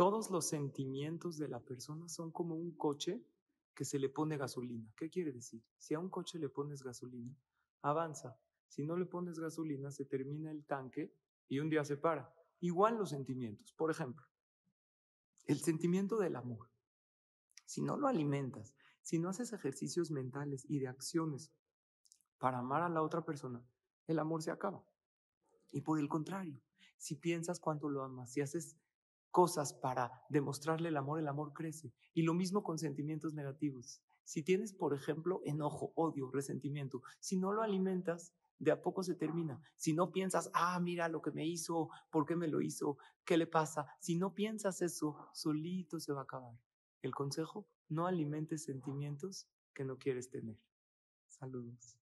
Todos los sentimientos de la persona son como un coche que se le pone gasolina. ¿Qué quiere decir? Si a un coche le pones gasolina, avanza. Si no le pones gasolina, se termina el tanque y un día se para. Igual los sentimientos. Por ejemplo, el sentimiento del amor. Si no lo alimentas, si no haces ejercicios mentales y de acciones para amar a la otra persona, el amor se acaba. Y por el contrario, si piensas cuánto lo amas, si haces cosas para demostrarle el amor, el amor crece. Y lo mismo con sentimientos negativos. Si tienes, por ejemplo, enojo, odio, resentimiento, si no lo alimentas, de a poco se termina. Si no piensas, ah, mira lo que me hizo, por qué me lo hizo, qué le pasa, si no piensas eso, solito se va a acabar. El consejo, no alimentes sentimientos que no quieres tener. Saludos.